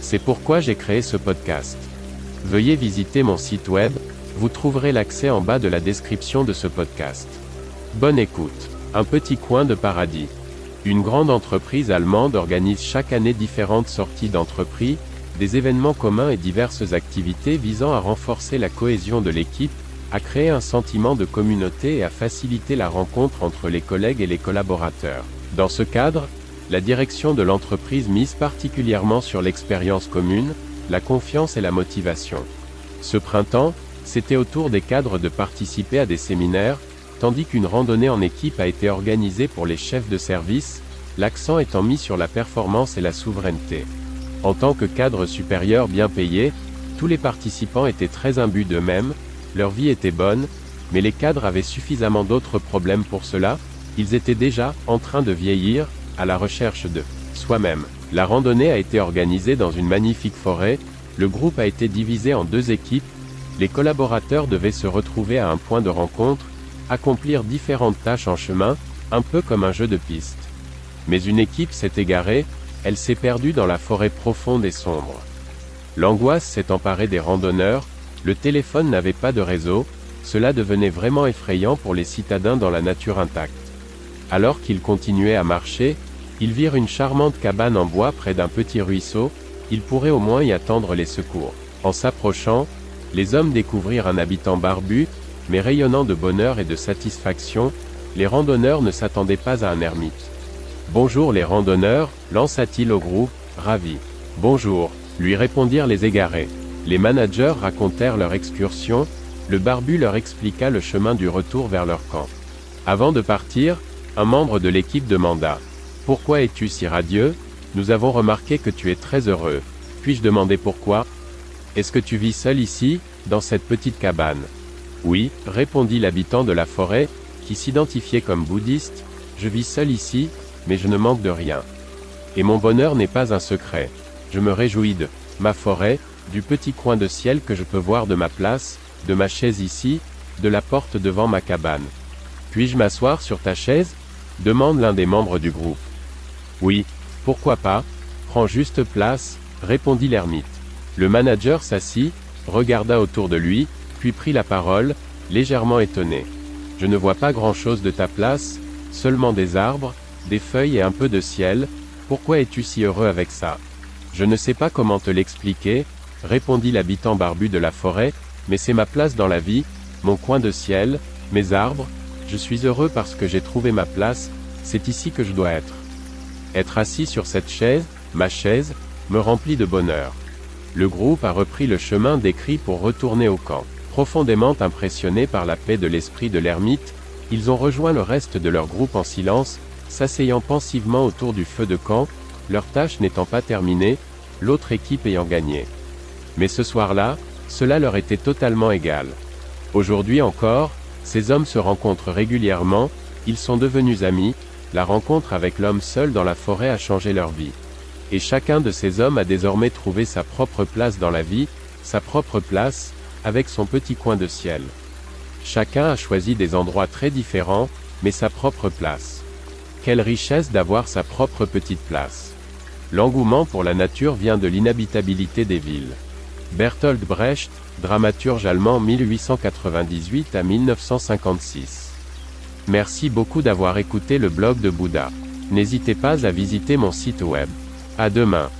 C'est pourquoi j'ai créé ce podcast. Veuillez visiter mon site web, vous trouverez l'accès en bas de la description de ce podcast. Bonne écoute. Un petit coin de paradis. Une grande entreprise allemande organise chaque année différentes sorties d'entreprise, des événements communs et diverses activités visant à renforcer la cohésion de l'équipe, à créer un sentiment de communauté et à faciliter la rencontre entre les collègues et les collaborateurs. Dans ce cadre, la direction de l'entreprise mise particulièrement sur l'expérience commune, la confiance et la motivation. Ce printemps, c'était au tour des cadres de participer à des séminaires, tandis qu'une randonnée en équipe a été organisée pour les chefs de service, l'accent étant mis sur la performance et la souveraineté. En tant que cadres supérieurs bien payés, tous les participants étaient très imbus d'eux-mêmes, leur vie était bonne, mais les cadres avaient suffisamment d'autres problèmes pour cela, ils étaient déjà en train de vieillir, à la recherche de soi-même. La randonnée a été organisée dans une magnifique forêt, le groupe a été divisé en deux équipes, les collaborateurs devaient se retrouver à un point de rencontre, accomplir différentes tâches en chemin, un peu comme un jeu de piste. Mais une équipe s'est égarée, elle s'est perdue dans la forêt profonde et sombre. L'angoisse s'est emparée des randonneurs, le téléphone n'avait pas de réseau, cela devenait vraiment effrayant pour les citadins dans la nature intacte. Alors qu'ils continuaient à marcher, ils virent une charmante cabane en bois près d'un petit ruisseau, ils pourraient au moins y attendre les secours. En s'approchant, les hommes découvrirent un habitant barbu, mais rayonnant de bonheur et de satisfaction, les randonneurs ne s'attendaient pas à un ermite. Bonjour les randonneurs, lança-t-il au groupe, ravi. Bonjour, lui répondirent les égarés. Les managers racontèrent leur excursion, le barbu leur expliqua le chemin du retour vers leur camp. Avant de partir, un membre de l'équipe demanda. Pourquoi es-tu si radieux? Nous avons remarqué que tu es très heureux. Puis-je demander pourquoi? Est-ce que tu vis seul ici, dans cette petite cabane? Oui, répondit l'habitant de la forêt, qui s'identifiait comme bouddhiste, je vis seul ici, mais je ne manque de rien. Et mon bonheur n'est pas un secret. Je me réjouis de ma forêt, du petit coin de ciel que je peux voir de ma place, de ma chaise ici, de la porte devant ma cabane. Puis-je m'asseoir sur ta chaise? demande l'un des membres du groupe. Oui, pourquoi pas, prends juste place, répondit l'ermite. Le manager s'assit, regarda autour de lui, puis prit la parole, légèrement étonné. Je ne vois pas grand-chose de ta place, seulement des arbres, des feuilles et un peu de ciel, pourquoi es-tu si heureux avec ça? Je ne sais pas comment te l'expliquer, répondit l'habitant barbu de la forêt, mais c'est ma place dans la vie, mon coin de ciel, mes arbres, je suis heureux parce que j'ai trouvé ma place, c'est ici que je dois être. Être assis sur cette chaise, ma chaise, me remplit de bonheur. Le groupe a repris le chemin décrit pour retourner au camp. Profondément impressionnés par la paix de l'esprit de l'ermite, ils ont rejoint le reste de leur groupe en silence, s'asseyant pensivement autour du feu de camp, leur tâche n'étant pas terminée, l'autre équipe ayant gagné. Mais ce soir-là, cela leur était totalement égal. Aujourd'hui encore, ces hommes se rencontrent régulièrement, ils sont devenus amis, la rencontre avec l'homme seul dans la forêt a changé leur vie. Et chacun de ces hommes a désormais trouvé sa propre place dans la vie, sa propre place, avec son petit coin de ciel. Chacun a choisi des endroits très différents, mais sa propre place. Quelle richesse d'avoir sa propre petite place. L'engouement pour la nature vient de l'inhabitabilité des villes. Bertolt Brecht, dramaturge allemand 1898 à 1956. Merci beaucoup d'avoir écouté le blog de Bouddha. N'hésitez pas à visiter mon site web. À demain.